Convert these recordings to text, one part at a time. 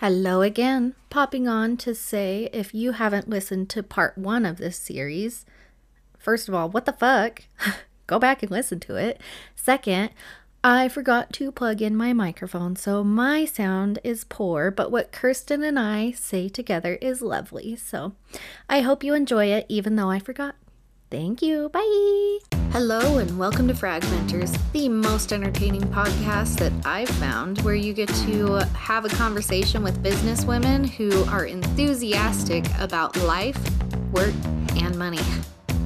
Hello again. Popping on to say if you haven't listened to part one of this series, first of all, what the fuck? Go back and listen to it. Second, I forgot to plug in my microphone, so my sound is poor, but what Kirstin and I say together is lovely. So I hope you enjoy it, even though I forgot. Thank you. Bye. Hello, and welcome to Fragmenters, the most entertaining podcast that I've found where you get to have a conversation with business women who are enthusiastic about life, work, and money.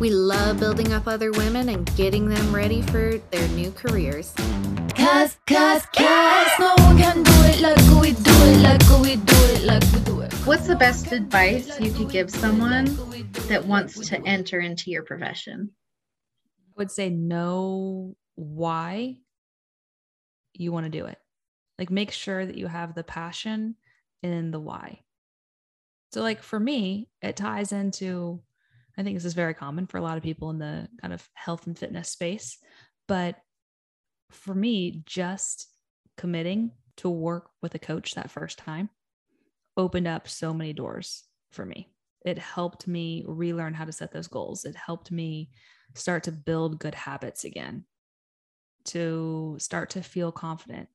We love building up other women and getting them ready for their new careers. Cause, cause, cause, no one can do it like we do it, like we do it, like we do it. What's the best advice you could give someone that wants to enter into your profession? I would say know why you want to do it. Like make sure that you have the passion and the why. So like for me, it ties into I think this is very common for a lot of people in the kind of health and fitness space, but for me, just committing to work with a coach that first time opened up so many doors for me. It helped me relearn how to set those goals. It helped me start to build good habits again, to start to feel confident,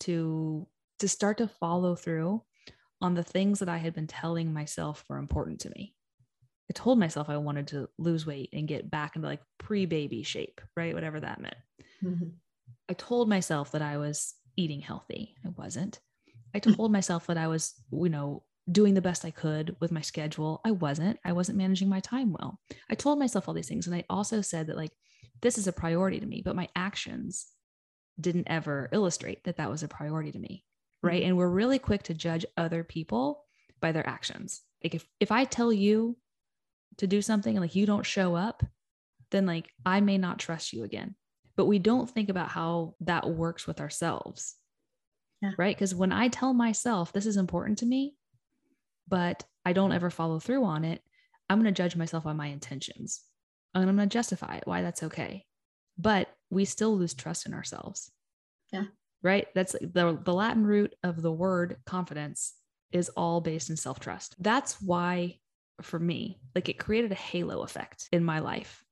to to start to follow through on the things that I had been telling myself were important to me. I told myself I wanted to lose weight and get back into like pre-baby shape, right? Whatever that meant. Mm-hmm. I told myself that I was eating healthy. I wasn't. I told myself that I was, you know, doing the best I could with my schedule. I wasn't. I wasn't managing my time well. I told myself all these things. And I also said that, like, this is a priority to me, but my actions didn't ever illustrate that that was a priority to me. Right. Mm-hmm. And we're really quick to judge other people by their actions. Like, if, if I tell you to do something and like you don't show up, then like I may not trust you again. But we don't think about how that works with ourselves. Yeah. Right. Because when I tell myself this is important to me, but I don't ever follow through on it, I'm going to judge myself on my intentions. And I'm going to justify it, why that's okay. But we still lose trust in ourselves. Yeah. Right. That's the, the Latin root of the word confidence is all based in self trust. That's why, for me, like it created a halo effect in my life.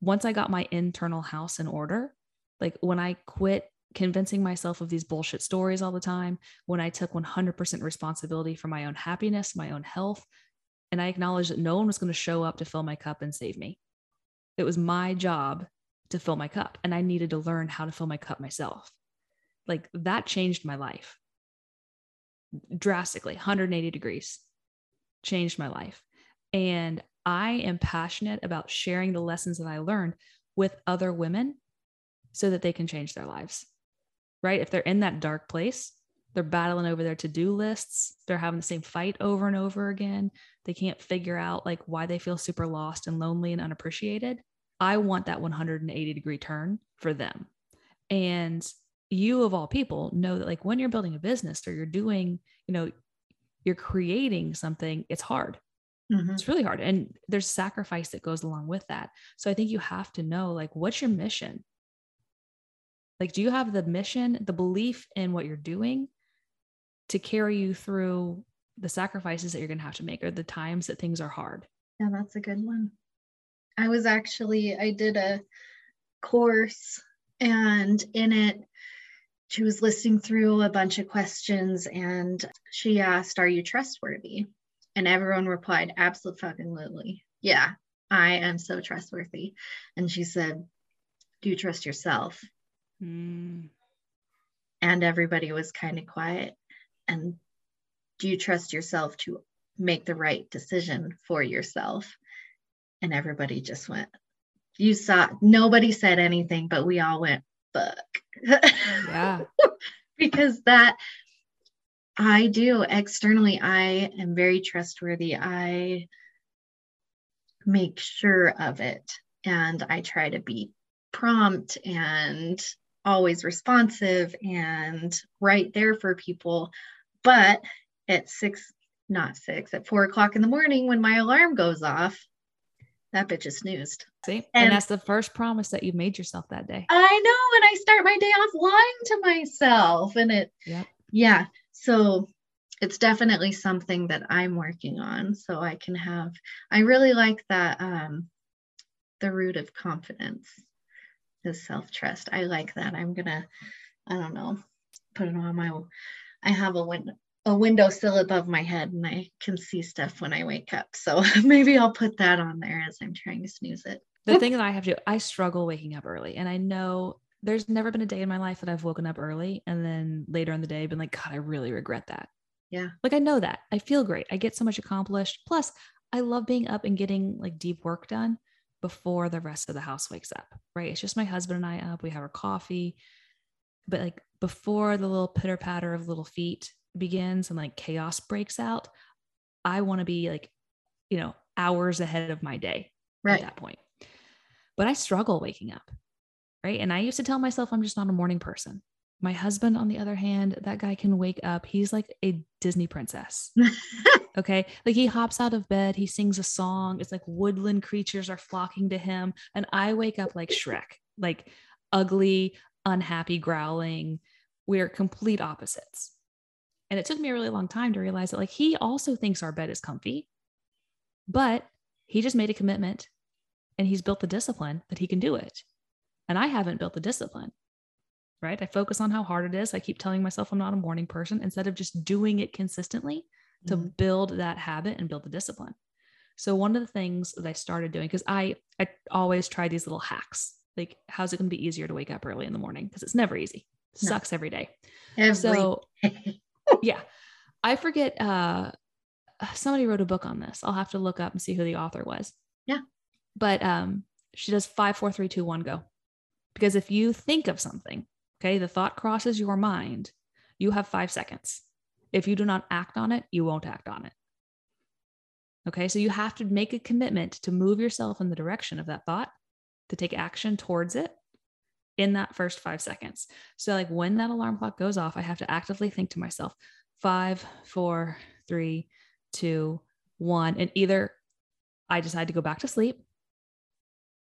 Once I got my internal house in order, like when I quit convincing myself of these bullshit stories all the time, when I took 100% responsibility for my own happiness, my own health, and I acknowledged that no one was going to show up to fill my cup and save me. It was my job to fill my cup, and I needed to learn how to fill my cup myself. Like that changed my life drastically, 180 degrees, changed my life. And I am passionate about sharing the lessons that I learned with other women so that they can change their lives right? If they're in that dark place, they're battling over their to-do lists, they're having the same fight over and over again. They can't figure out like why they feel super lost and lonely and unappreciated. I want that 180 degree turn for them. And you of all people know that like when you're building a business or you're doing, you know, you're creating something, it's hard. Mm-hmm. It's really hard. And there's sacrifice that goes along with that. So I think you have to know like what's your mission? Like, do you have the mission, the belief in what you're doing to carry you through the sacrifices that you're going to have to make or the times that things are hard? Yeah, that's a good one. I was actually, I did a course and in it, she was listing through a bunch of questions and she asked, Are you trustworthy? And everyone replied, Absolutely. Yeah, I am so trustworthy. And she said, Do you trust yourself? Mm. And everybody was kind of quiet. And do you trust yourself to make the right decision for yourself? And everybody just went, you saw, nobody said anything, but we all went, fuck. Yeah. because that, I do externally, I am very trustworthy. I make sure of it and I try to be prompt and always responsive and right there for people. But at six, not six, at four o'clock in the morning when my alarm goes off, that bitch is snoozed. See, and, and, that's the first promise that you made yourself that day. I know. And I start my day off lying to myself. And it, yep. yeah. So it's definitely something that I'm working on so I can have I really like that um the root of confidence is self-trust. I like that. I'm going to I don't know, put it on my I have a window a window windowsill above my head and I can see stuff when I wake up. So maybe I'll put that on there as I'm trying to snooze it. The thing that I have to I struggle waking up early. And I know there's never been a day in my life that I've woken up early and then later in the day been like, God, I really regret that. Yeah. Like I know that. I feel great. I get so much accomplished. Plus, I love being up and getting like deep work done before the rest of the house wakes up. Right. It's just my husband and I up. We have our coffee. But like before the little pitter patter of little feet begins and like chaos breaks out, I want to be like, you know, hours ahead of my day Right. at that point. But I struggle waking up. Right. And I used to tell myself I'm just not a morning person. My husband, on the other hand, that guy can wake up. He's like a Disney princess. Okay. Like he hops out of bed, he sings a song. It's like woodland creatures are flocking to him. And I wake up like Shrek, like ugly, unhappy, growling. We're complete opposites. And it took me a really long time to realize that, like, he also thinks our bed is comfy, but he just made a commitment and he's built the discipline that he can do it. And I haven't built the discipline, right? I focus on how hard it is. I keep telling myself I'm not a morning person instead of just doing it consistently to Mhm. build that habit and build the discipline. So one of the things that I started doing because I I always try these little hacks. Like how's it going to be easier to wake up early in the morning because it's never easy. No. Sucks every day. Every So yeah. I forget uh somebody wrote a book on this. I'll have to look up and see who the author was. Yeah. But um she does five, four, three, two, one, go. Because if you think of something, okay, the thought crosses your mind, you have five seconds. If you do not act on it, you won't act on it. Okay, so you have to make a commitment to move yourself in the direction of that thought, to take action towards it in that first five seconds. So, like when that alarm clock goes off, I have to actively think to myself, five, four, three, two, one. And either I decide to go back to sleep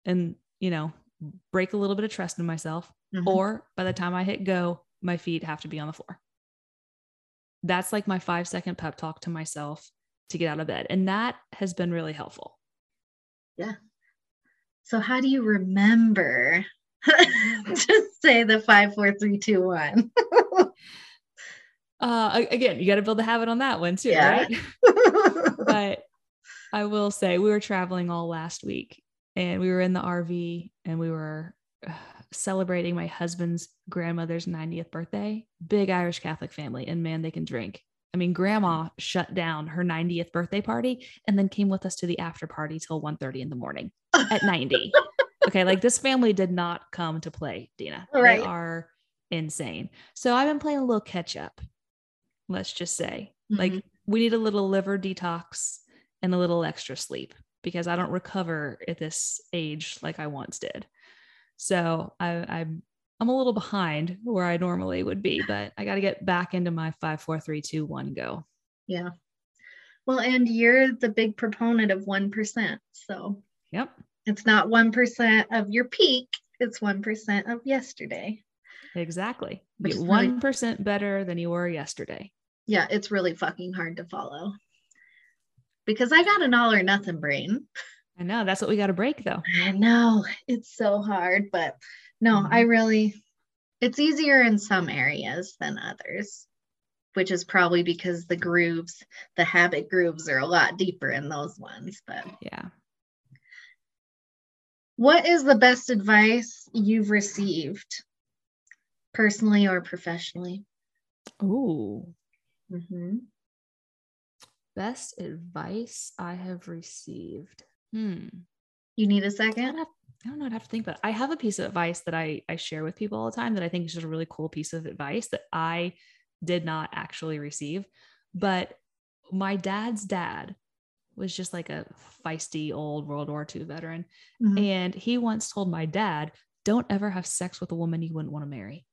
and, you know, break a little bit of trust in myself, Mhm. or by the time I hit go, my feet have to be on the floor. That's like my five second pep talk to myself to get out of bed. And that has been really helpful. Yeah. So how do you remember to say the five, four, three, two, one? Uh, again, you got to build a habit on that one too, Yeah. right? but I will say we were traveling all last week and we were in the RV and we were uh, celebrating my husband's grandmother's 90th birthday. Big Irish Catholic family and man, they can drink. I mean, grandma shut down her 90th birthday party and then came with us to the after party till 1:30 in the morning at 90. okay, like this family did not come to play, Deanna. Right. They are insane. So I've been playing a little catch up. Let's just say, like Mhm. we need a little liver detox and a little extra sleep because I don't recover at this age like I once did. So I, I'm I'm a little behind where I normally would be, but I got to get back into my five, four, three, two, one, go. yeah. Well, and you're the big proponent of 1%. So Yep, it's not 1% of your peak, it's 1% of yesterday. exactly. Which Get really- one percent better than you were yesterday. Yeah, it's really fucking hard to follow. Because I got an all or nothing brain. I know that's what we got to break though. I know it's so hard, but no, I really, it's easier in some areas than others, which is probably because the grooves, the habit grooves are a lot deeper in those ones. But Yeah. what is the best advice you've received personally or professionally? Ooh. hmm Best advice I have received. Hmm. You need a second? don't, have, I don't know. I'd have to think, but I have a piece of advice that I, I share with people all the time that I think is just a really cool piece of advice that I did not actually receive. But my dad's dad was just like a feisty old World War II veteran. Mhm. And he once told my dad, don't ever have sex with a woman you wouldn't want to marry.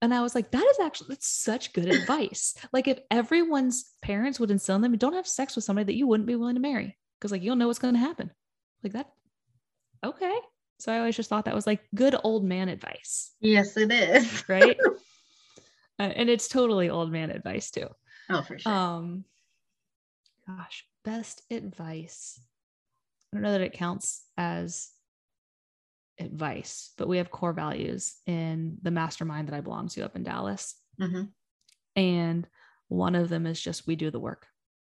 And I was like, that is actually that's such good advice. Like if everyone's parents would instill in them, don't have sex with somebody that you wouldn't be willing to marry. Because like you'll know what's going to happen. Like that. Okay. So I always just thought that was like good old man advice, Yes, it is. right? Uh, and it's totally old man advice too. Oh, for sure. Um, gosh, best advice. I don't know that it counts as advice, but we have core values in the mastermind that I belong to up in Dallas. hmm And one of them is just we do the work.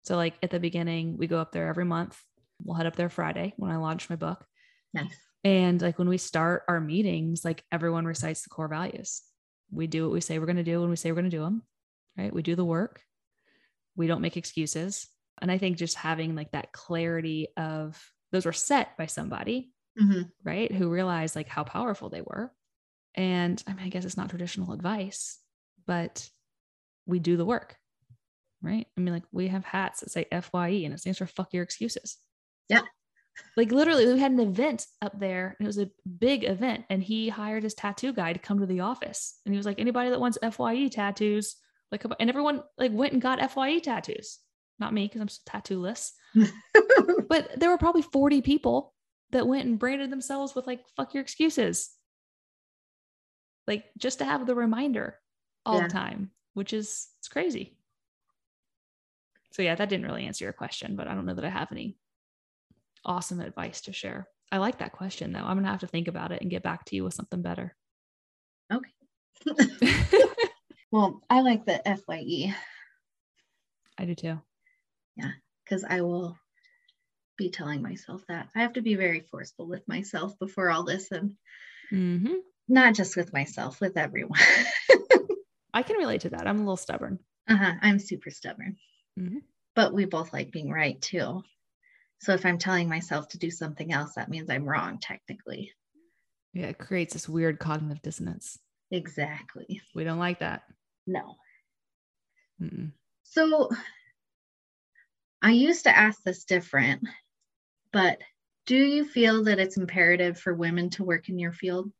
So, like at the beginning, we go up there every month. We'll head up there Friday when I launch my book. Nice. And like when we start our meetings, like everyone recites the core values. We do what we say we're going to do when we say we're going to do them, right? We do the work. We don't make excuses. And I think just having like that clarity of those were set by somebody, hmm right? Who realized like how powerful they were. And I mean, I guess it's not traditional advice, but we do the work, right? I mean, like we have hats that say FYE and it stands for fuck your excuses. Yeah. Like literally, we had an event up there and it was a big event. And he hired his tattoo guy to come to the office. And he was like, anybody that wants FYE tattoos, like, and everyone like went and got FYE tattoos. Not me, because I'm so tattooless. But there were probably 40 people that went and branded themselves with like fuck your excuses. Like just to have the reminder all Yeah. the time, which is it's crazy. So yeah, that didn't really answer your question, but I don't know that I have any awesome advice to share. I like that question though. I'm gonna have to think about it and get back to you with something better. Okay. Well, I like the FYE I do too. Yeah, because I will be telling myself that. I have to be very forceful with myself before all this and hmm not just with myself, with everyone. I can relate to that. I'm a little stubborn. uh-huh. I'm super stubborn. Mhm. But we both like being right too. So if I'm telling myself to do something else, that means I'm wrong technically. Yeah, it creates this weird cognitive dissonance. Exactly. We don't like that. No. Mm-mm. So I used to ask this different, but do you feel that it's imperative for women to work in your field?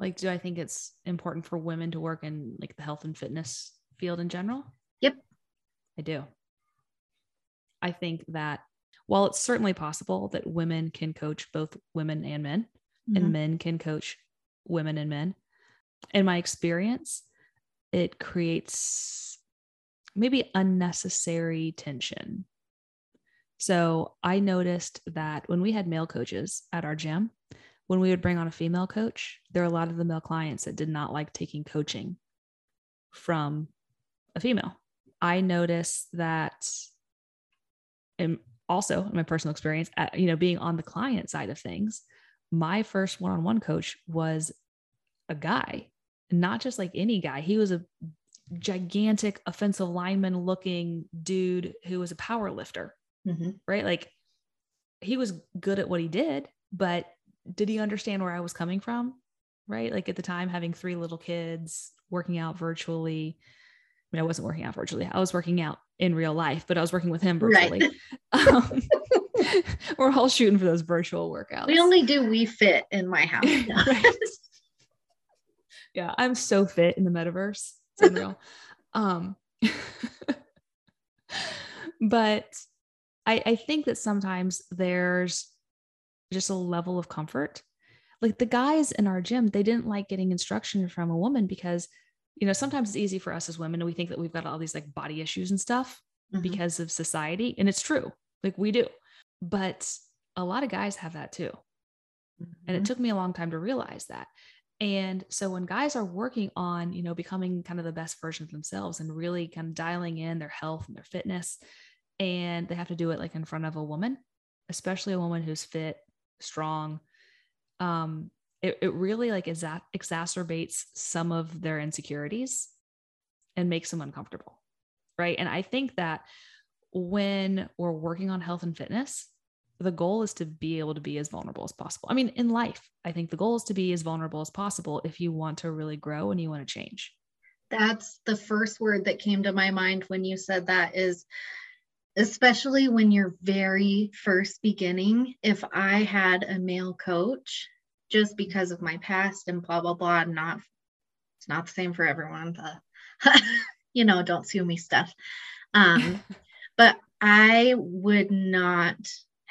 like do i think it's important for women to work in like the health and fitness field in general Yep. i do i think that while it's certainly possible that women can coach both women and men Mhm. and men can coach women and men in my experience it creates maybe unnecessary tension so i noticed that when we had male coaches at our gym when we would bring on a female coach, there are a lot of the male clients that did not like taking coaching from a female. I noticed that, and also in my personal experience, you know, being on the client side of things, my first one-on-one coach was a guy, not just like any guy. He was a gigantic offensive lineman looking dude who was a power lifter Mhm. right? Like he was good at what he did, but did he understand where I was coming from? Right. Like at the time, having three little kids, working out virtually. I mean, I wasn't working out virtually. I was working out in real life, but I was working with him Right. virtually. Um, we're all shooting for those virtual workouts. We only do we fit in my house. Right. yeah, I'm so fit in the metaverse. It's unreal. um, but I, I think that sometimes there's just a level of comfort. Like the guys in our gym, they didn't like getting instruction from a woman because, you know, sometimes it's easy for us as women and we think that we've got all these like body issues and stuff Mhm. because of society. And it's true. Like we do. But a lot of guys have that too. And it Mhm. took me a long time to realize that. And so when guys are working on, you know, becoming kind of the best version of themselves and really kind of dialing in their health and their fitness, and they have to do it like in front of a woman, especially a woman who's fit, strong, um, it, it really like exa- exacerbates some of their insecurities and makes them uncomfortable. Right. And I think that when we're working on health and fitness, the goal is to be able to be as vulnerable as possible. I mean, in life, I think the goal is to be as vulnerable as possible if you want to really grow and you want to change. That's the first word that came to my mind when you said that is especially when you're very first beginning. If I had a male coach, just because of my past and blah blah blah, not it's not the same for everyone. The you know, don't sue me stuff. Um, but I would not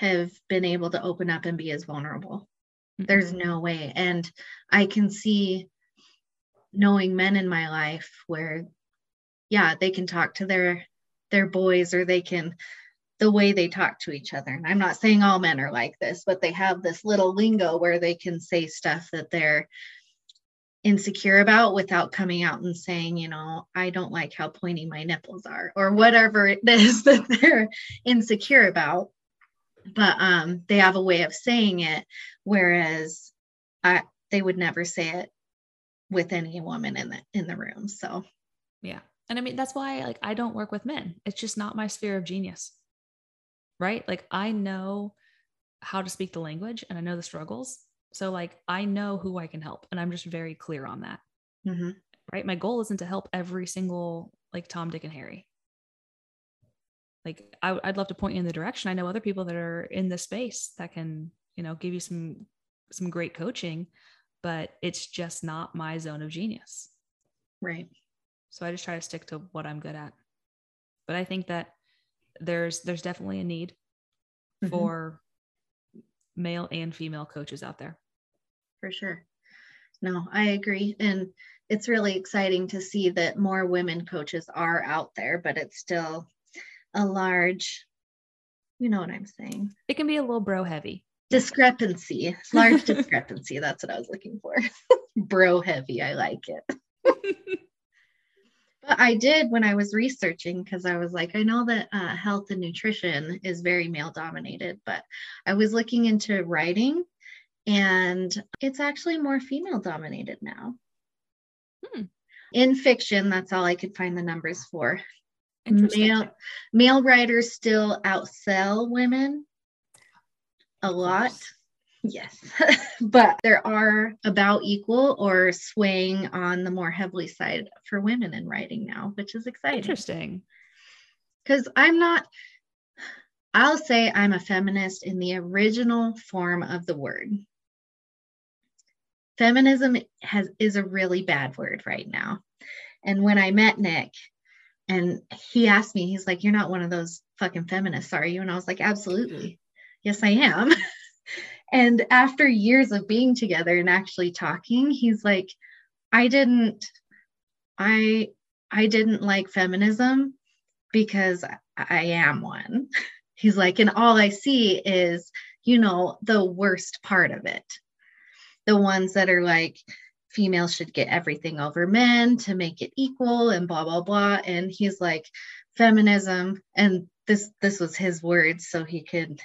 have been able to open up and be as vulnerable. There's no way. And I can see knowing men in my life where yeah they can talk to their their boys or they can the way they talk to each other and i'm not saying all men are like this but they have this little lingo where they can say stuff that they're insecure about without coming out and saying you know i don't like how pointy my nipples are or whatever it is that they're insecure about but um they have a way of saying it whereas i they would never say it with any woman in the in the room so Yeah. And I mean, that's why like I don't work with men. It's just not my sphere of genius. Right? Like I know how to speak the language and I know the struggles. So like I know who I can help and I'm just very clear on that. mhm. Right? My goal isn't to help every single like Tom, Dick, and Harry. Like I, I'd love to point you in the direction. I know other people that are in this space that can, you know, give you some some great coaching, but it's just not my zone of genius. right So I just try to stick to what I'm good at. But I think that there's there's definitely a need Mhm. for male and female coaches out there. for sure. No, I agree. And it's really exciting to see that more women coaches are out there, but it's still a large, you know what I'm saying? It can be a little bro heavy. Discrepancy, large discrepancy. That's what I was looking for. Bro heavy. I like it. But I did when I was researching because I was like, I know that uh, health and nutrition is very male dominated, but I was looking into writing and it's actually more female dominated now. Hmm. In fiction, that's all I could find the numbers for. Male, male writers still outsell women a lot. Yes, but there are about equal or swaying on the more heavily side for women in writing now, which is exciting. Interesting. Because I'm not, I'll say I'm a feminist in the original form of the word. Feminism has is a really bad word right now. And when I met Nick and he asked me, he's like, You're not one of those fucking feminists, are you? And I was like, Absolutely. Yes, I am. and after years of being together and actually talking, he's like, I didn't, I I didn't like feminism because I am one. He's like, and all I see is, you know, the worst part of it. The ones that are like, females should get everything over men to make it equal and blah blah blah. And he's like, feminism, and this this was his words, so he could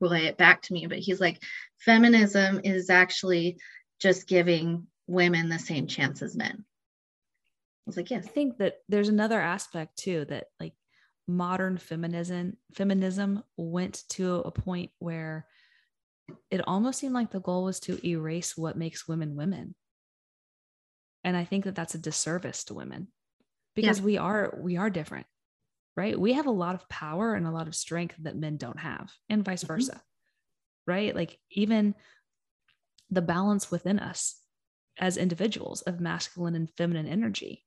relay it back to me. But he's like, feminism is actually just giving women the same chance as men. I was like, yes. I think that there's another aspect too that like modern feminism feminism went to a point where it almost seemed like the goal was to erase what makes women women. And I think that that's a disservice to women because we are we are different. Right? We have a lot of power and a lot of strength that men don't have and vice Mhm. versa. Right? Like even the balance within us as individuals of masculine and feminine energy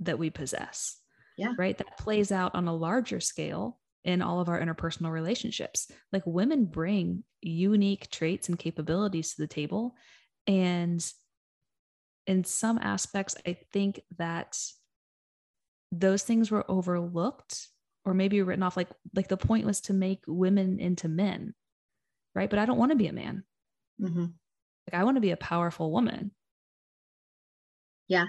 that we possess. Yeah. Right. That plays out on a larger scale in all of our interpersonal relationships. Like women bring unique traits and capabilities to the table. And in some aspects, I think that those things were overlooked or maybe written off like like the point was to make women into men right but i don't want to be a man Mhm. like i want to be a powerful woman yeah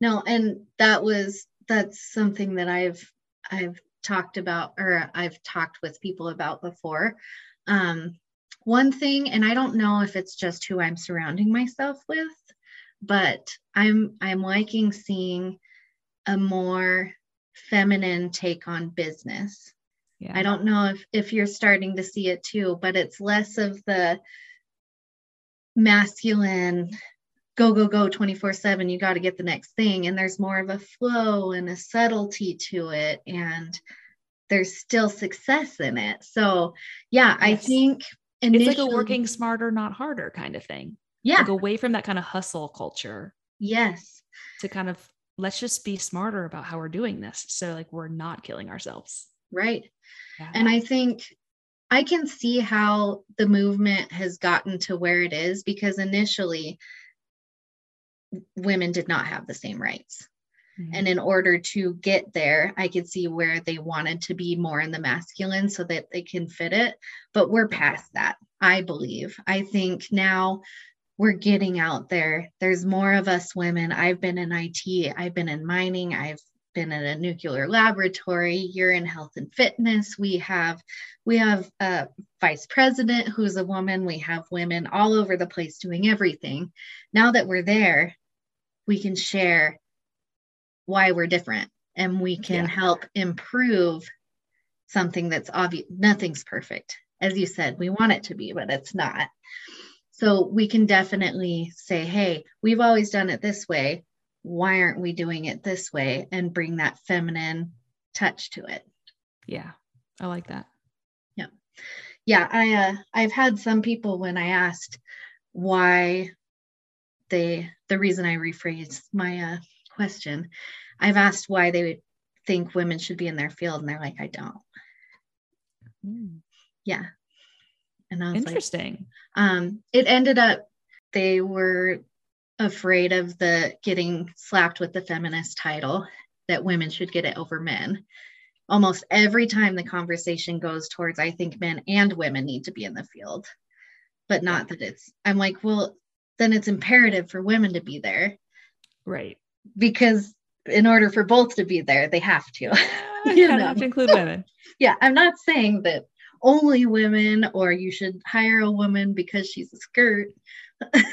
No, and that was that's something that I've I've talked about or I've talked with people about before. Um, one thing, and I don't know if it's just who I'm surrounding myself with, but I'm I'm liking seeing a more feminine take on business. yeah I don't know if if you're starting to see it too, but it's less of the masculine go go go 24/7 you got to get the next thing and there's more of a flow and a subtlety to it and there's still success in it. So, yeah, I Yes. think it's like a working smarter not harder kind of thing yeah, like away from that kind of hustle culture yes. to kind of let's just be smarter about how we're doing this so like we're not killing ourselves Right. yeah. And I think I can see how the movement has gotten to where it is because initially women did not have the same rights. Mhm. And in order to get there, I could see where they wanted to be more in the masculine so that they can fit it. But we're past that, I believe. I think now we're getting out there. There's more of us women. I've been in IT, I've been in mining, I've been in a nuclear laboratory you're in health and fitness we have we have a vice president who's a woman we have women all over the place doing everything now that we're there we can share why we're different and we can Yeah. help improve something that's obvious nothing's perfect as you said we want it to be but it's not so we can definitely say hey we've always done it this way why aren't we doing it this way and bring that feminine touch to it Yeah. I like that. yeah Yeah. i uh, i've had some people when i asked why they the reason i rephrased my uh, question i've asked why they would think women should be in their field and they're like i don't Mm. yeah and i was like Interesting. um it ended up they were afraid of the getting slapped with the feminist title that women should get it over men almost every time the conversation goes towards i think men and women need to be in the field but not that it's i'm like well then it's imperative for women to be there right. because in order for both to be there they have to You You know. have to include women. yeah i'm not saying that only women or you should hire a woman because she's a skirt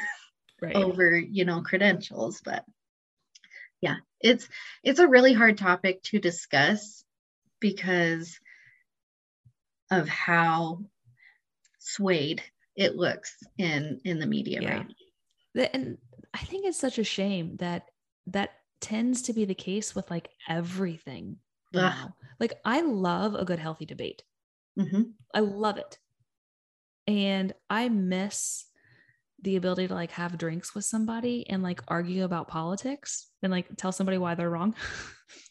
Right. over you know credentials but yeah it's it's a really hard topic to discuss because of how swayed it looks in in the media Yeah. right The- and I think it's such a shame that that tends to be the case with like everything Ugh. now. Like I love a good healthy debate. Mhm. I love it. And I miss the ability to like have drinks with somebody and like argue about politics and like tell somebody why they're wrong.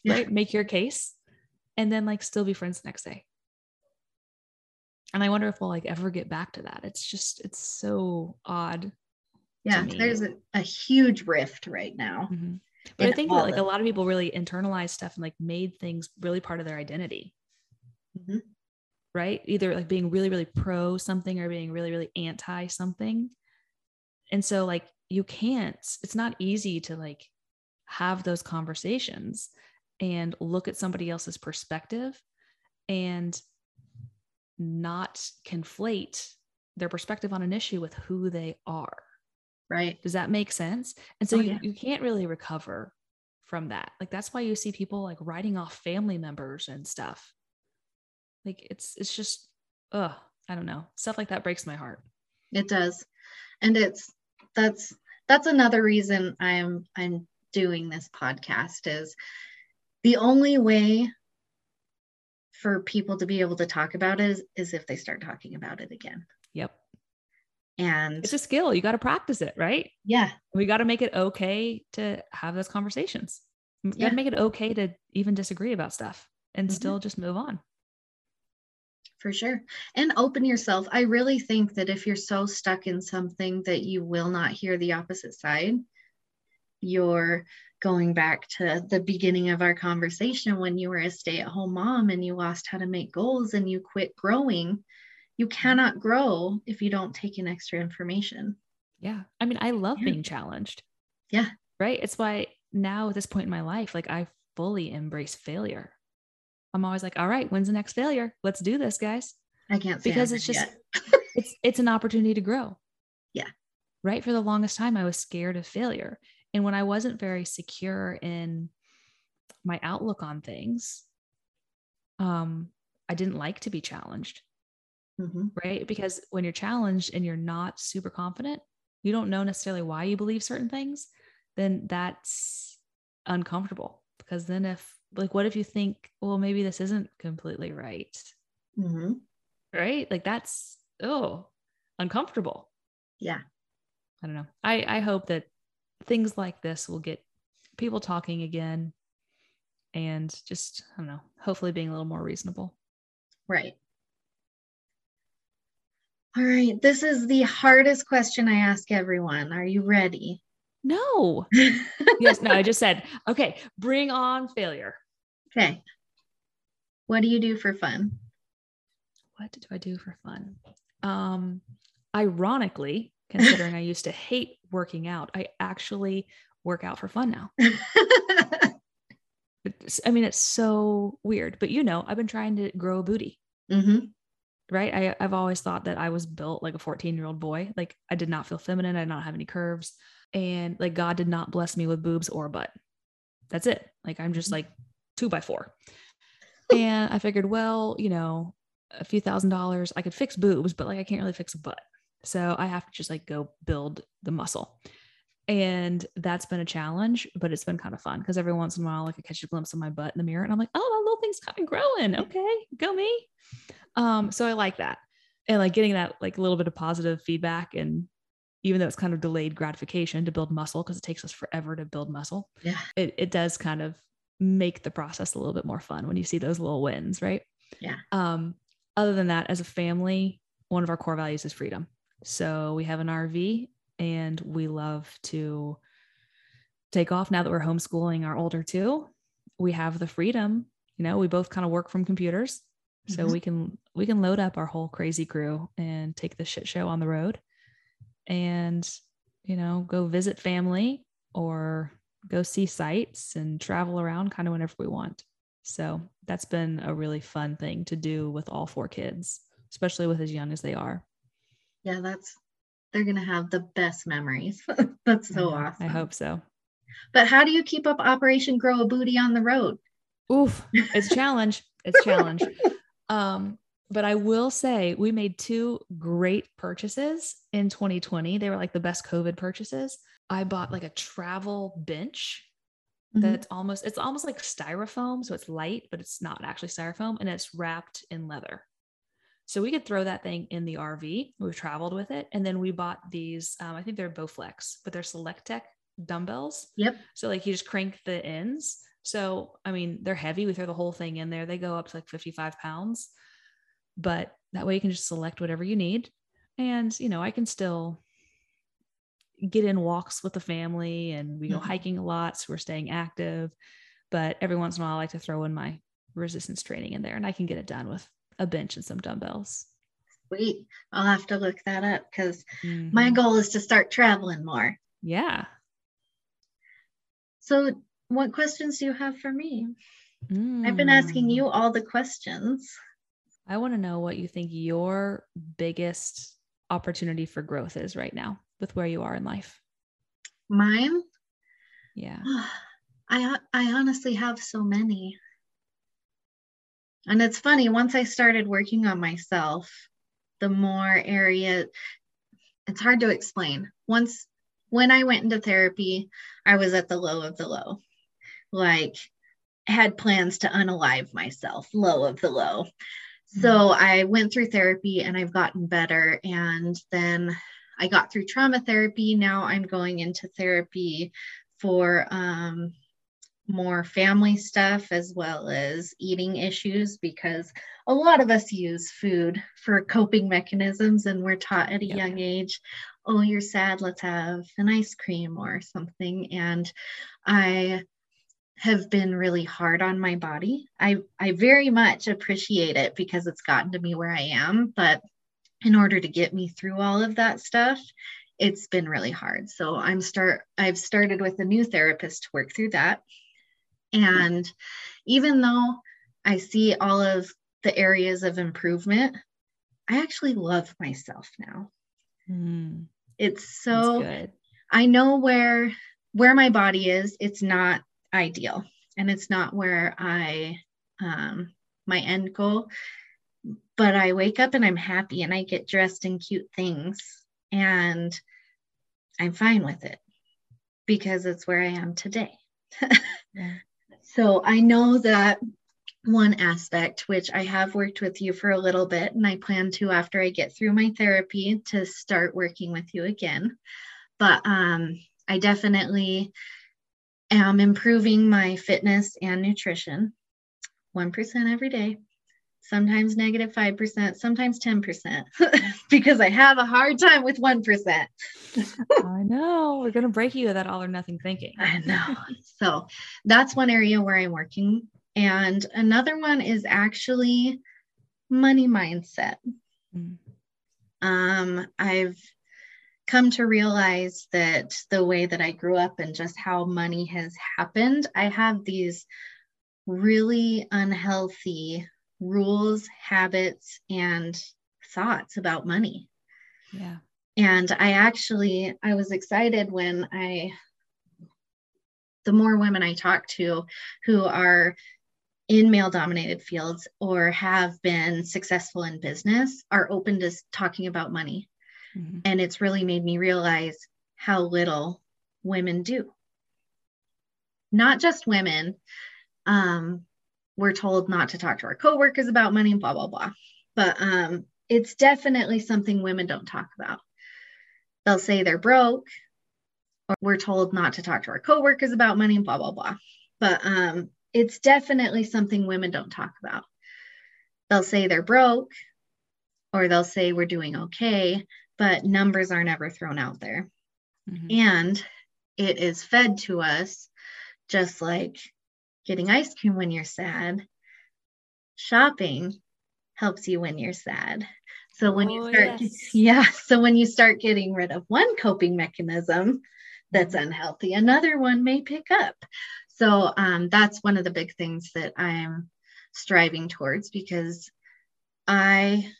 Yeah. right? Make your case and then like still be friends the next day. And I wonder if we'll like ever get back to that. It's just it's so odd. yeah there's a, a huge rift right now Mhm. But I think that like a lot of people really internalized stuff and like made things really part of their identity. Mhm. Right? Either like being really, really pro something or being really, really anti something. And so, like, you can't, it's not easy to like have those conversations and look at somebody else's perspective and not conflate their perspective on an issue with who they are. right Does that make sense? And so Oh, you, yeah. you can't really recover from that. Like that's why you see people like writing off family members and stuff. Like it's it's just ugh, I don't know. Stuff like that breaks my heart. it does and it's that's that's another reason i'm i'm doing this podcast is the only way for people to be able to talk about it is, is if they start talking about it again Yep. and It's a skill. You got to practice it, right? yeah We got to make it okay to have those conversations. We got to make it okay to even disagree about stuff and Mhm. still just move on. For sure and open yourself i really think that if you're so stuck in something that you will not hear the opposite side you're going back to the beginning of our conversation when you were a stay-at-home mom and you lost how to make goals and you quit growing you cannot grow if you don't take in extra information Yeah. I mean, I love Yeah. being challenged. Yeah. Right. It's why now at this point in my life, like I fully embrace failure. I'm always like, all right, when's the next failure? Let's do this, guys. i can't Because it's just it's it's an opportunity to grow. Yeah. Right. For the longest time, I was scared of failure. And when I wasn't very secure in my outlook on things, um, I didn't like to be challenged. Mhm. right? Because when you're challenged and you're not super confident, you don't know necessarily why you believe certain things, then that's uncomfortable. Because then, if like, what if you think, well, maybe this isn't completely right, Mhm. right? Like, that's oh, uncomfortable. yeah I don't know. I I hope that things like this will get people talking again, and just I don't know, hopefully being a little more reasonable. Right. All right. This is the hardest question I ask everyone. Are you ready? No. yes, no, I just said, okay, bring on failure. Okay. What do you do for fun? What do I do for fun? Um, ironically, considering I used to hate working out, I actually work out for fun now. I mean, it's so weird, but you know, I've been trying to grow a booty, hmm right? I, I've always thought that I was built like a 14 year old boy. Like I did not feel feminine. I did not have any curves. And like God did not bless me with boobs or butt. That's it. Like I'm just like two by four. and I figured, well, you know, a few thousand dollars, I could fix boobs, but like I can't really fix a butt. So I have to just like go build the muscle. And that's been a challenge, but it's been kind of fun because every once in a while, like I catch a glimpse of my butt in the mirror and I'm like, oh, that little thing's kind of growing. Okay, go me. Um, so I like that. And like getting that like a little bit of positive feedback and even though it's kind of delayed gratification to build muscle because it takes us forever to build muscle, Yeah. it, it does kind of make the process a little bit more fun when you see those little wins, right? Yeah. Um, other than that, as a family, one of our core values is freedom. So we have an RV and we love to take off now that we're homeschooling our older two. We have the freedom, you know, we both kind of work from computers. So Mhm. we can we can load up our whole crazy crew and take the shit show on the road and you know, go visit family or go see sites and travel around kind of whenever we want. So that's been a really fun thing to do with all four kids, especially with as young as they are. Yeah, that's they're gonna have the best memories. that's so Yeah, awesome. I hope so. But how do you keep up Operation Grow a Booty on the road? Oof, it's a challenge. It's a challenge. Um, but I will say we made two great purchases in 2020. They were like the best COVID purchases. I bought like a travel bench Mhm. that's almost it's almost like styrofoam, so it's light, but it's not actually styrofoam, and it's wrapped in leather. So we could throw that thing in the RV. We've traveled with it, and then we bought these. Um, I think they're Bowflex, but they're SelectTech dumbbells. Yep. So like you just crank the ends. So I mean, they're heavy. We throw the whole thing in there. They go up to like 55 pounds. But that way you can just select whatever you need. And you know, I can still get in walks with the family and we go Mhm. hiking a lot. So we're staying active. But every once in a while I like to throw in my resistance training in there and I can get it done with a bench and some dumbbells. Sweet. I'll have to look that up because my Mhm. goal is to start traveling more. Yeah. So, what questions do you have for me? I've been asking Mm. you all the questions. I want to know what you think your biggest opportunity for growth is right now with where you are in life. Mine, Yeah. I I honestly have so many. And it's funny, once I started working on myself, the more area it's hard to explain. Once when I went into therapy, I was at the low of the low. Like had plans to unalive myself, low of the low. So I went through therapy and I've gotten better. And then I got through trauma therapy. Now I'm going into therapy for um, more family stuff as well as eating issues because a lot of us use food for coping mechanisms and we're taught at a Yep. young age oh you're sad let's have an ice cream or something and i have been really hard on my body. I i very much appreciate it because it's gotten to me where i am but in order to get me through all of that stuff it's been really hard. So i'm start i've started with a new therapist to work through that. And even though i see all of the areas of improvement i actually love myself now. Mm, it's so good. i know where where my body is. It's not ideal. And it's not where i um my end goal but i wake up and i'm happy and i get dressed in cute things and i'm fine with it because it's where i am today. So i know that one aspect which i have worked with you for a little bit and i plan to after i get through my therapy to start working with you again. But um i definitely am improving my fitness and nutrition 1% every day sometimes negative 5%, sometimes 10%, because I have a hard time with 1%. I know. We're going to break you of that all or nothing thinking. I know. So that's one area where I'm working. And another one is actually money mindset. Mm. Um, I've come to realize that the way that I grew up and just how money has happened, I have these really unhealthy rules, habits, and thoughts about money. Yeah. And I actually I was excited when I the more women I talk to who are in male dominated fields or have been successful in business are open to talking about money. Mhm. And it's really made me realize how little women do. Not just women. Um, we're told not to talk to our coworkers about money, and blah, blah, blah. But um, it's definitely something women don't talk about. They'll say they're broke, or we're told not to talk to our coworkers about money, and blah, blah, blah. But um, it's definitely something women don't talk about. They'll say they're broke, or they'll say we're doing okay, but numbers are never thrown out there. Mhm. And it is fed to us just like getting ice cream when you're sad. Shopping helps you when you're sad. So when you Oh, start, yes. yeah, so when you start getting rid of one coping mechanism that's unhealthy, another one may pick up. So um, that's one of the big things that I'm striving towards because I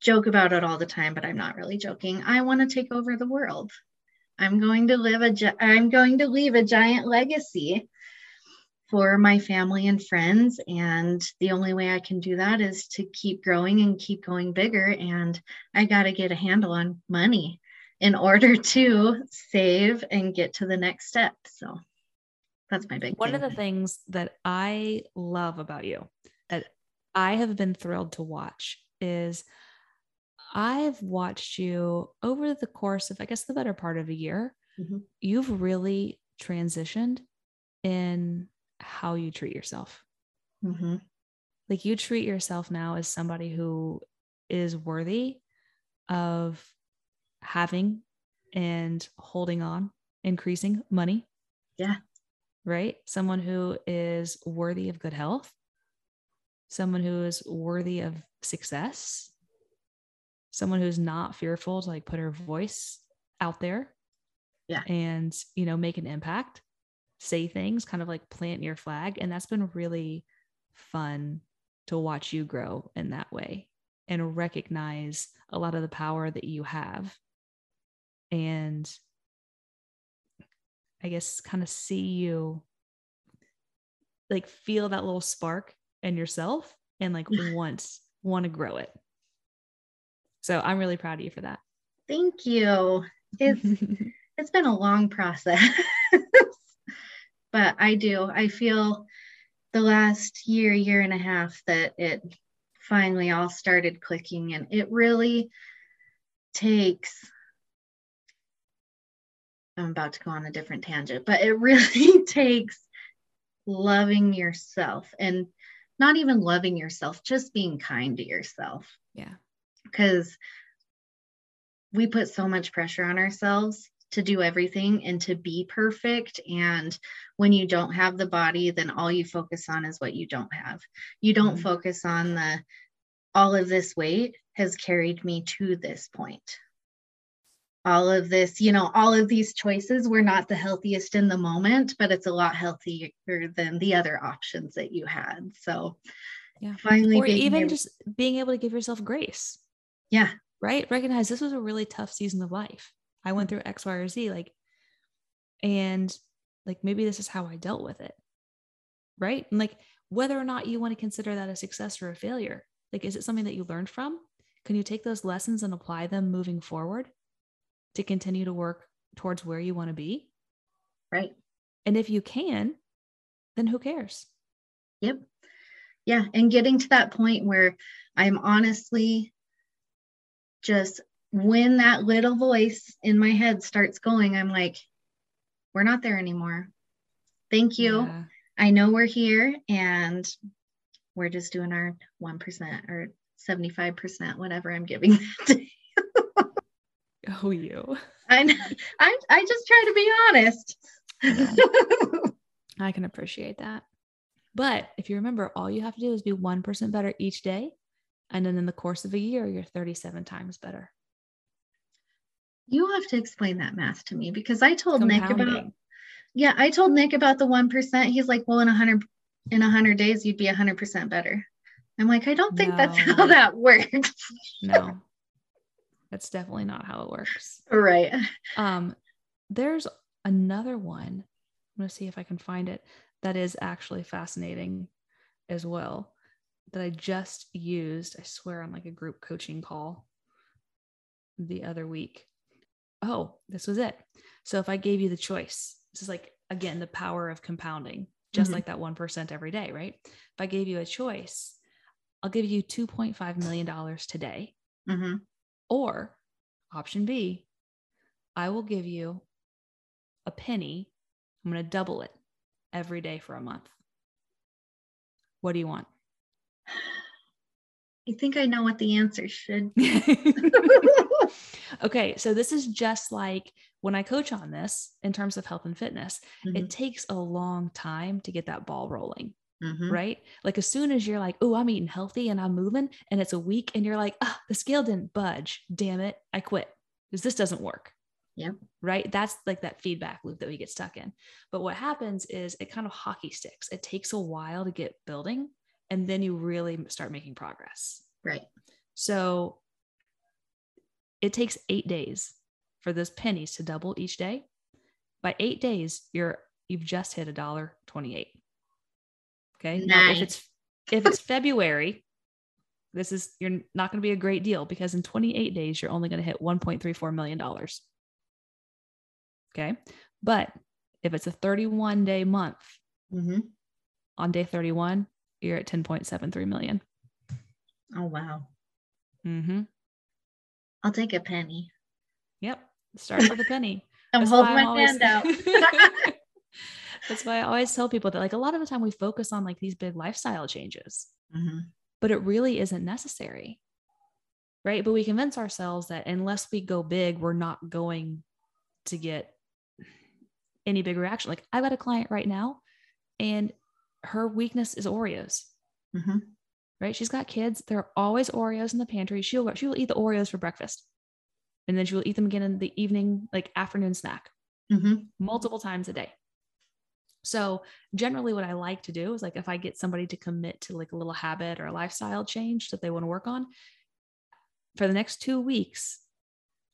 joke about it all the time, but I'm not really joking. I want to take over the world. I'm going to live a gi- I'm going to leave a giant legacy for my family and friends and the only way I can do that is to keep growing and keep going bigger and I got to get a handle on money in order to save and get to the next step. So that's my big One thing. of the things that I love about you that I have been thrilled to watch is I've watched you over the course of, I guess, the better part of a year. Mhm. You've really transitioned in how you treat yourself. Mhm. Like you treat yourself now as somebody who is worthy of having and holding on, increasing money. Yeah. Right? Someone who is worthy of good health, someone who is worthy of success, someone who's not fearful to like put her voice out there. Yeah. And, you know, make an impact, say things, kind of like plant your flag. And that's been really fun to watch you grow in that way and recognize a lot of the power that you have. And I guess kind of see you like feel that little spark in yourself and like want want to grow it. So I'm really proud of you for that. Thank you. It's it's been a long process. but I do. I feel the last year, year and a half that it finally all started clicking and it really takes I'm about to go on a different tangent, but it really takes loving yourself and not even loving yourself, just being kind to yourself yeah. Because we put so much pressure on ourselves to do everything and to be perfect. And when you don't have the body, then all you focus on is what you don't have. You don't Mhm. focus on the all of this weight has carried me to this point. All of this, you know, all of these choices were not the healthiest in the moment, but it's a lot healthier than the other options that you had. So, Yeah. finally, Or even able- just being able to give yourself grace, yeah, right? Recognize this was a really tough season of life. I went through X, Y, or Z, like, and like maybe this is how I dealt with it. Right. And like whether or not you want to consider that a success or a failure, like, is it something that you learned from? Can you take those lessons and apply them moving forward to continue to work towards where you want to be? right. And if you can, then who cares? Yep. Yeah. And getting to that point where I'm honestly just when that little voice in my head starts going, I'm like, we're not there anymore. Thank you. Yeah. I know we're here and we're just doing our 1% or 75%, whatever I'm giving that day. Oh, you. I, I, I just try to be honest. I can appreciate that. But if you remember, all you have to do is be 1% better each day. And then in the course of a year, you're 37 times better. you have to explain that math to me because I told Nick about Yeah, I told Nick about the 1%. He's like, well, in a hundred in a hundred days, you'd be a hundred percent better. I'm like, I don't think that's how that works. No, that's definitely not how it works. right. Um, there's another one. I'm gonna see if I can find it that is actually fascinating as well. That I just used, I swear, on like a group coaching call the other week. Oh, this was it. So if I gave you the choice, this is like again the power of compounding, just Mhm. like that 1% every day, right? If I gave you a choice, I'll give you $2.5 million today. hmm Or option B, I will give you a penny. I'm going to double it every day for a month. What do you want? I think I know what the answer should. be. okay, so this is just like when I coach on this in terms of health and fitness, Mhm, it takes a long time to get that ball rolling, mhm. right? Like as soon as you're like, oh, I'm eating healthy and I'm moving, and it's a week, and you're like, ah, the scale didn't budge. Damn it, I quit because this doesn't work. Yeah. Right. That's like that feedback loop that we get stuck in. But what happens is it kind of hockey sticks. It takes a while to get building, and then you really start making progress. Right. So it takes eight days for those pennies to double each day. By eight days, you're you've just hit a dollar twenty-eight. Okay. Now if it's if it's February, this is you're not going to be a great deal because in 28 days, you're only going to hit $1.34 million. Okay. But if it's a 31 day month, hmm on day 31, you're at 10.73 million. Oh, wow. Mm-hmm. I'll take a penny. Yep. Start with a penny. I'm That's holding my always- hand out. That's why I always tell people that like a lot of the time we focus on like these big lifestyle changes, Mhm. but it really isn't necessary. Right. But we convince ourselves that unless we go big, we're not going to get any big reaction. Like I've got a client right now and her weakness is Oreos. Mhm. Right. She's got kids. There are always Oreos in the pantry. She'll she will eat the Oreos for breakfast. And then she will eat them again in the evening, like afternoon snack Mhm. multiple times a day. So generally what I like to do is like if I get somebody to commit to like a little habit or a lifestyle change that they want to work on for the next 2 weeks,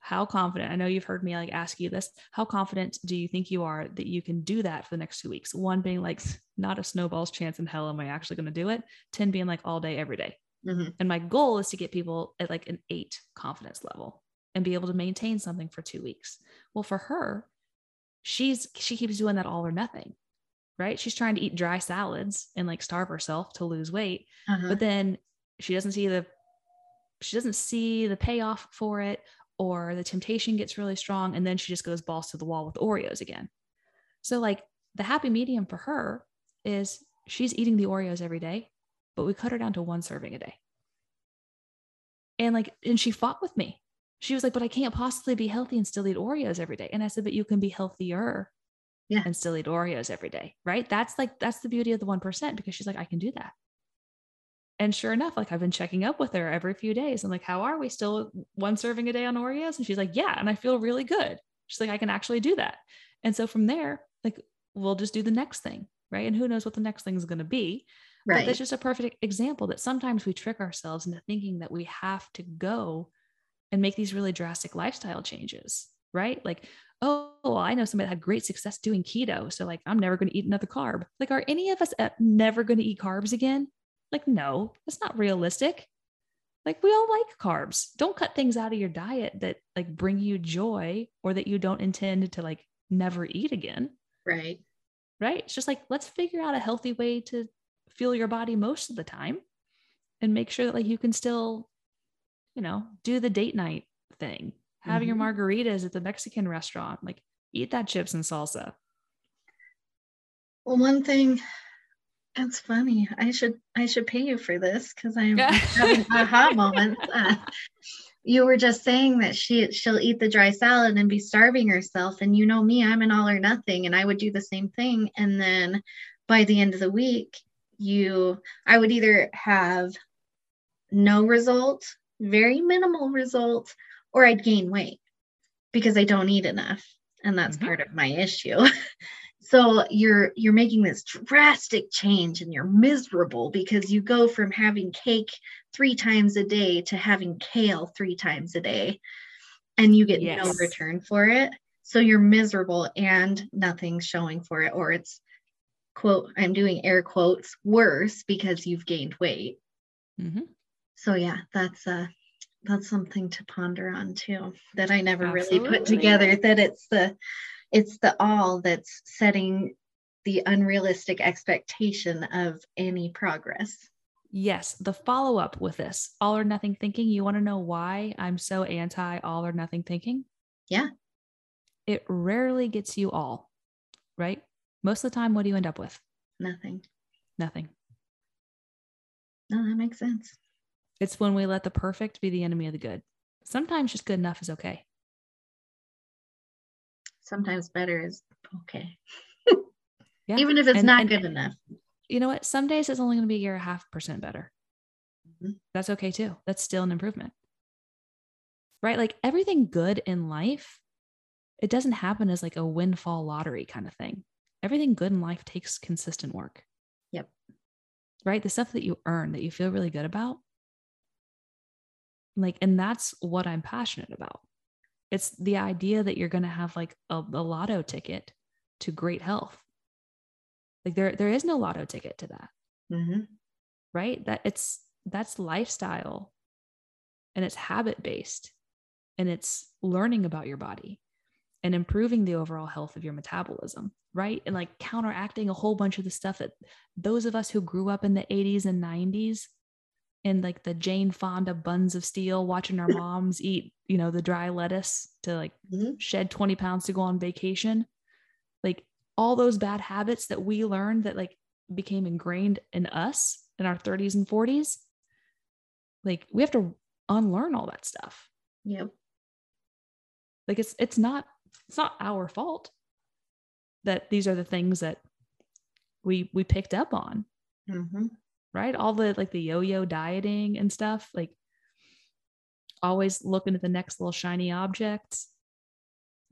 how confident? I know you've heard me like ask you this. How confident do you think you are that you can do that for the next 2 weeks? One being like not a snowball's chance in hell am I actually going to do it? 10 being like all day every day. Mhm. And my goal is to get people at like an eight confidence level and be able to maintain something for two weeks. Well, for her, she's she keeps doing that all or nothing, right? She's trying to eat dry salads and like starve herself to lose weight, Uh-huh. but then she doesn't see the she doesn't see the payoff for it, or the temptation gets really strong, and then she just goes balls to the wall with Oreos again. So like the happy medium for her is she's eating the Oreos every day, but we cut her down to one serving a day. And like, and she fought with me. She was like, but I can't possibly be healthy and still eat Oreos every day. And I said, but you can be healthier Yeah. and still eat Oreos every day. Right. That's like, that's the beauty of the 1% because she's like, I can do that. And sure enough, like I've been checking up with her every few days. I'm like, how are we still one serving a day on Oreos? And she's like, yeah. And I feel really good. She's like, I can actually do that. And so from there, like, we'll just do the next thing. Right. And who knows what the next thing is going to be. But right. that's just a perfect example that sometimes we trick ourselves into thinking that we have to go and make these really drastic lifestyle changes, right? Like, oh, well, I know somebody that had great success doing keto. So, like, I'm never going to eat another carb. Like, are any of us never going to eat carbs again? Like, no, that's not realistic. Like, we all like carbs. Don't cut things out of your diet that like bring you joy or that you don't intend to like never eat again right. right? It's just like, let's figure out a healthy way to fuel your body most of the time and make sure that like you can still, you know, do the date night thing, have your Mhm. margaritas at the Mexican restaurant, like eat that chips and salsa. Well, one thing It's funny. I should I should pay you for this because I'm having aha moments. Uh, you were just saying that she she'll eat the dry salad and be starving herself, and you know me, I'm an all or nothing, and I would do the same thing. And then by the end of the week, you I would either have no result, very minimal result, or I'd gain weight because I don't eat enough, and that's Mhm. part of my issue. so you're you're making this drastic change and you're miserable because you go from having cake three times a day to having kale three times a day and you get no return for it. So you're miserable and nothing's showing for it or it's quote i'm doing air quotes worse because you've gained weight. Mhm. so yeah that's uh that's something to ponder on too that i never really put together that it's the it's the all that's setting the unrealistic expectation of any progress Yes, the follow up with this all or nothing thinking. You want to know why I'm so anti all or nothing thinking? Yeah. It rarely gets you all, right? Most of the time, what do you end up with? nothing Nothing. no that makes sense It's when we let the perfect be the enemy of the good. Sometimes just good enough is okay. Sometimes better is okay Yeah. even if it's And- not and good enough You know what? Some days it's only going to be a year a half percent better. Mhm. That's okay too. That's still an improvement. Right? Like everything good in life, it doesn't happen as like a windfall lottery kind of thing. Everything good in life takes consistent work. Yep. Right? The stuff that you earn that you feel really good about. Like, and that's what I'm passionate about. It's the idea that you're going to have like a, a lotto ticket to great health. Like there, there is no lotto ticket to that. Mhm. right? That it's that's lifestyle. And it's habit based and it's learning about your body and improving the overall health of your metabolism. Right? And like counteracting a whole bunch of the stuff that those of us who grew up in the 80s and 90s and like the jane fonda buns of steel watching our moms eat you know the dry lettuce to like Mhm. shed 20 pounds to go on vacation. Like all those bad habits that we learned that like became ingrained in us in our 30s and 40s like we have to unlearn all that stuff. Yep. Like it's it's not it's not our fault that these are the things that we we picked up on. Hmm right? All the like the yo-yo dieting and stuff like always looking at the next little shiny object.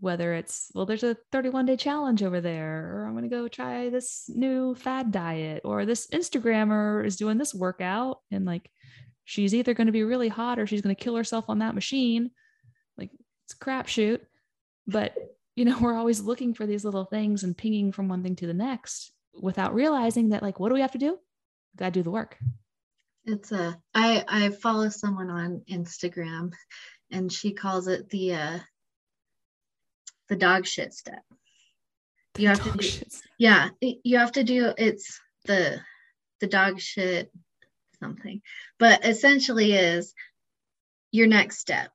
Whether it's well there's a 31 day challenge over there or i'm going to go try this new fad diet or this instagrammer is doing this workout and like she's either going to be really hot or she's going to kill herself on that machine. Like it's crapshoot. But you know we're always looking for these little things and pinging from one thing to the next without realizing that like what do we have to do gotta do the work It's a I I follow someone on Instagram and she calls it the uh the dog shit step. You have to do-. Yeah, you have to do it's the the dog shit something. But essentially is your next step.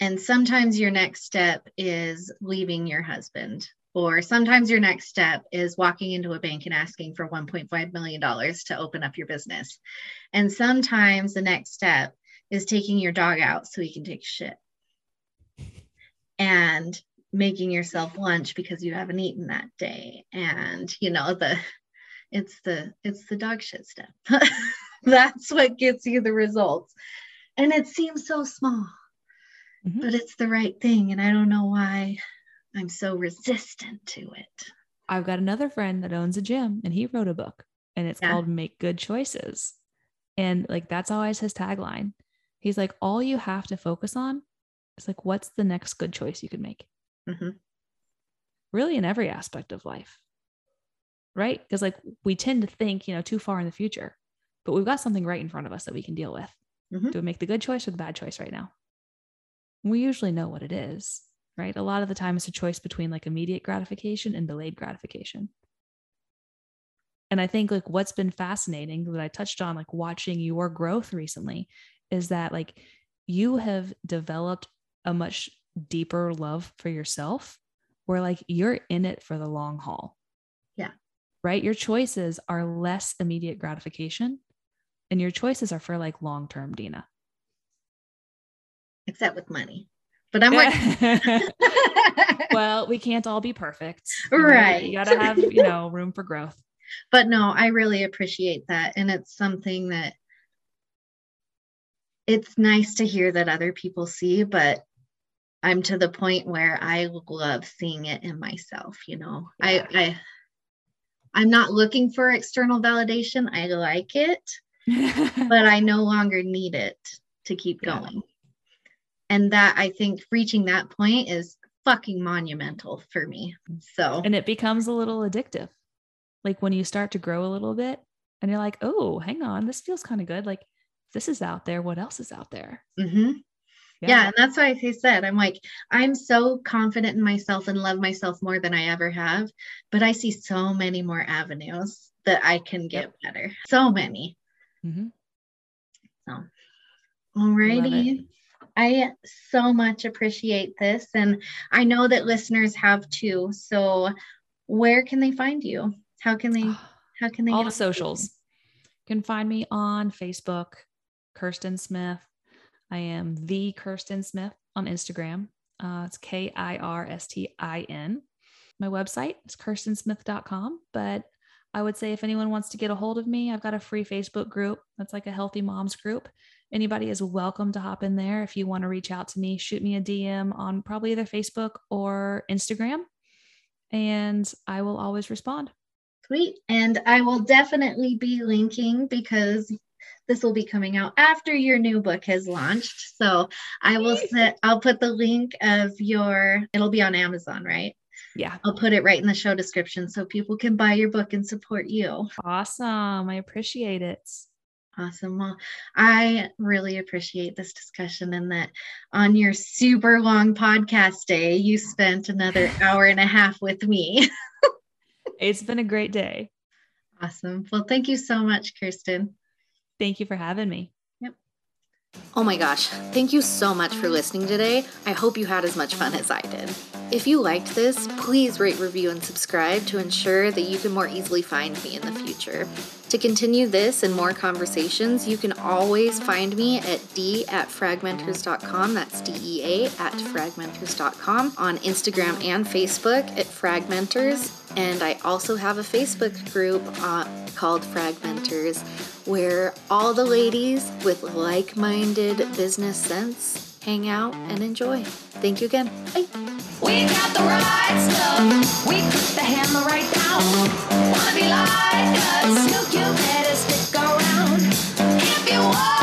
And sometimes your next step is leaving your husband or sometimes your next step is walking into a bank and asking for 1.5 million dollars to open up your business. And sometimes the next step is taking your dog out so he can take shit and making yourself lunch because you haven't eaten that day. And you know, the it's the it's the dog shit step. That's what gets you the results. And it seems so small, Mhm. but it's the right thing. And I don't know why I'm so resistant to it. I've got another friend that owns a gym and he wrote a book and it's Yeah. called Make Good Choices. And like that's always his tagline. He's like, all you have to focus on is like, what's the next good choice you can make? Mhm. Really, in every aspect of life. Right. Because like we tend to think, you know, too far in the future, but we've got something right in front of us that we can deal with. Mhm. Do we make the good choice or the bad choice right now? We usually know what it is, right? A lot of the time it's a choice between like immediate gratification and delayed gratification. And I think like what's been fascinating that I touched on, like watching your growth recently, is that like you have developed a much deeper love for yourself where like you're in it for the long haul. Yeah. right? Your choices are less immediate gratification and your choices are for like long term, Dina. Except with money. But I'm like, well, we can't all be perfect. you know, Right. You got to have, you know, room for growth. but no, I really appreciate that. And it's something that it's nice to hear that other people see, but I'm to the point where I love seeing it in myself, you know. Yeah. I I I'm not looking for external validation. I like it, but I no longer need it to keep Yeah. going. And that I think reaching that point is fucking monumental for me. So and it becomes a little addictive. Like when you start to grow a little bit and you're like, oh, hang on, this feels kind of good. Like this is out there. What else is out there? mhm. yeah. and that's why I said I'm like I'm so confident in myself and love myself more than I ever have, but I see so many more avenues that I can get better. So many. Mhm. Alrighty. I so much appreciate this and I know that listeners have too. So where can they find you? How can they how can they all the you? socials. You can find me on Facebook, Kirstin Smith. I am the Kirstin Smith on Instagram. Uh, it's K I R S T I N. My website is kirstinsmith.com. But I would say if anyone wants to get a hold of me, I've got a free Facebook group that's like a healthy moms group. Anybody is welcome to hop in there. If you want to reach out to me, shoot me a DM on probably either Facebook or Instagram, and I will always respond. Sweet. And I will definitely be linking because this will be coming out after your new book has launched. So I will set I'll put the link of your it'll be on Amazon, right? Yeah. I'll put it right in the show description so people can buy your book and support you. Awesome. I appreciate it. Awesome. Well, I really appreciate this discussion and that on your super long podcast day, you spent another hour and a half with me. It's been a great day. Awesome. Well, thank you so much, Kirstin. Thank you for having me. Oh my gosh, thank you so much for listening today. I hope you had as much fun as I did. If you liked this, please rate, review, and subscribe to ensure that you can more easily find me in the future. To continue this and more conversations, you can always find me at d at fragmenters.com. That's D-E-A at fragmenters.com on Instagram and Facebook at fragmenters. And I also have a Facebook group uh, called Fragmenters where all the ladies with like minded business sense hang out and enjoy. Thank you again. Bye. We got the right stuff. We put the hammer right down. Wanna be like us? You better stick around. If you want.